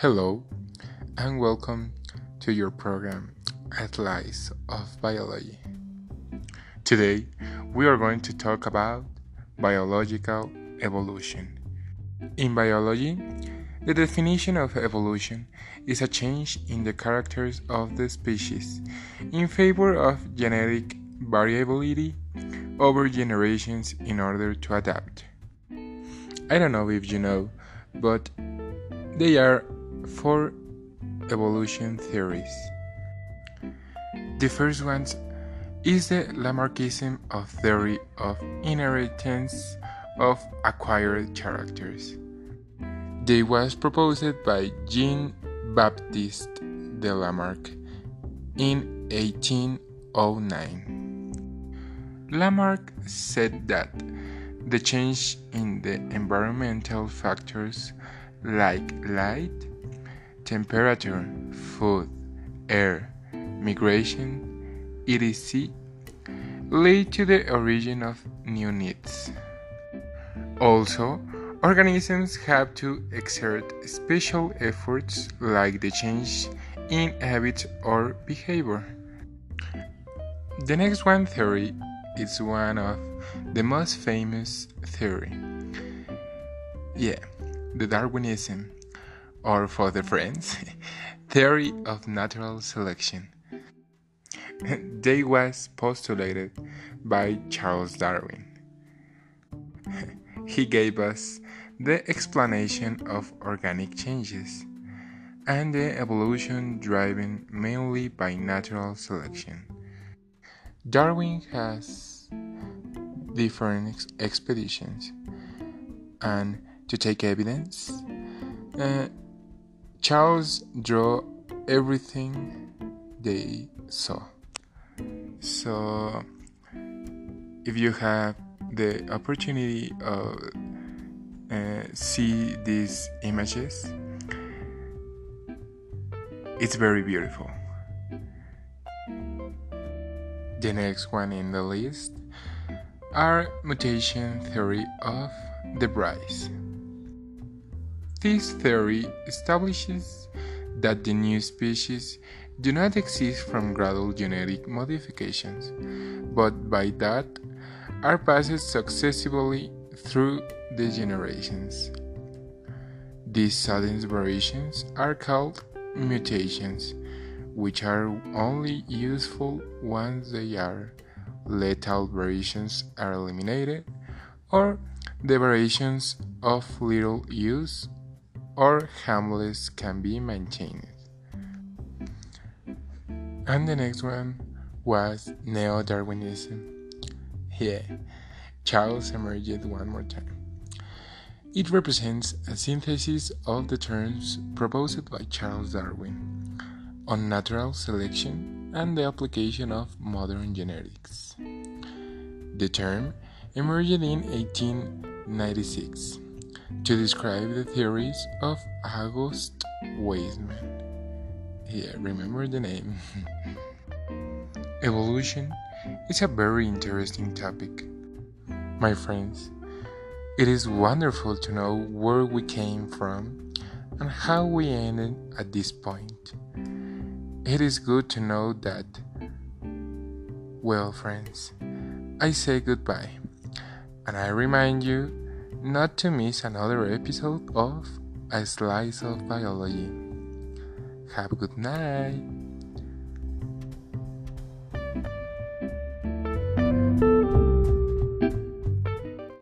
Hello, and welcome to your program, Atlas of Biology. Today, we are going to talk about biological evolution. In biology, the definition of evolution is a change in the characters of the species in favor of genetic variability over generations in order to adapt. I don't know if you know, but there are four evolution theories. The first one is the Lamarckism of theory of inheritance of acquired characters. They was proposed by Jean Baptiste de Lamarck in 1809. Lamarck said that the change in the environmental factors like light, temperature, food, air, migration, etc. lead to the origin of new needs. Also, organisms have to exert special efforts like the change in habits or behavior. The next one theory is one of the most famous theory. Yeah, the Darwinism, or for the Friends, theory of natural selection. they was postulated by Charles Darwin. he gave us the explanation of organic changes and the evolution driven mainly by natural selection. Darwin has different ex expeditions and to take evidence. Uh, Charles drew everything they saw. So, if you have the opportunity of uh, see these images, it's very beautiful. The next one in the list are mutation theory of de Vries. This theory establishes that the new species do not exist from gradual genetic modifications, but by that are passed successively through the generations. These sudden variations are called mutations, which are only useful once they are lethal variations are eliminated or the variations of little use or harmless can be maintained. And the next one was Neo Darwinism. Yeah, Charles emerged one more time. It represents a synthesis of the terms proposed by Charles Darwin on natural selection and the application of modern genetics. The term emerged in 1896 to describe the theories of August Weismann. Yeah, remember the name. Evolution is a very interesting topic. My friends, it is wonderful to know where we came from and how we ended at this point. It is good to know that. Well, friends, I say goodbye, and I remind you not to miss another episode of A Slice of Biology. Have a good night.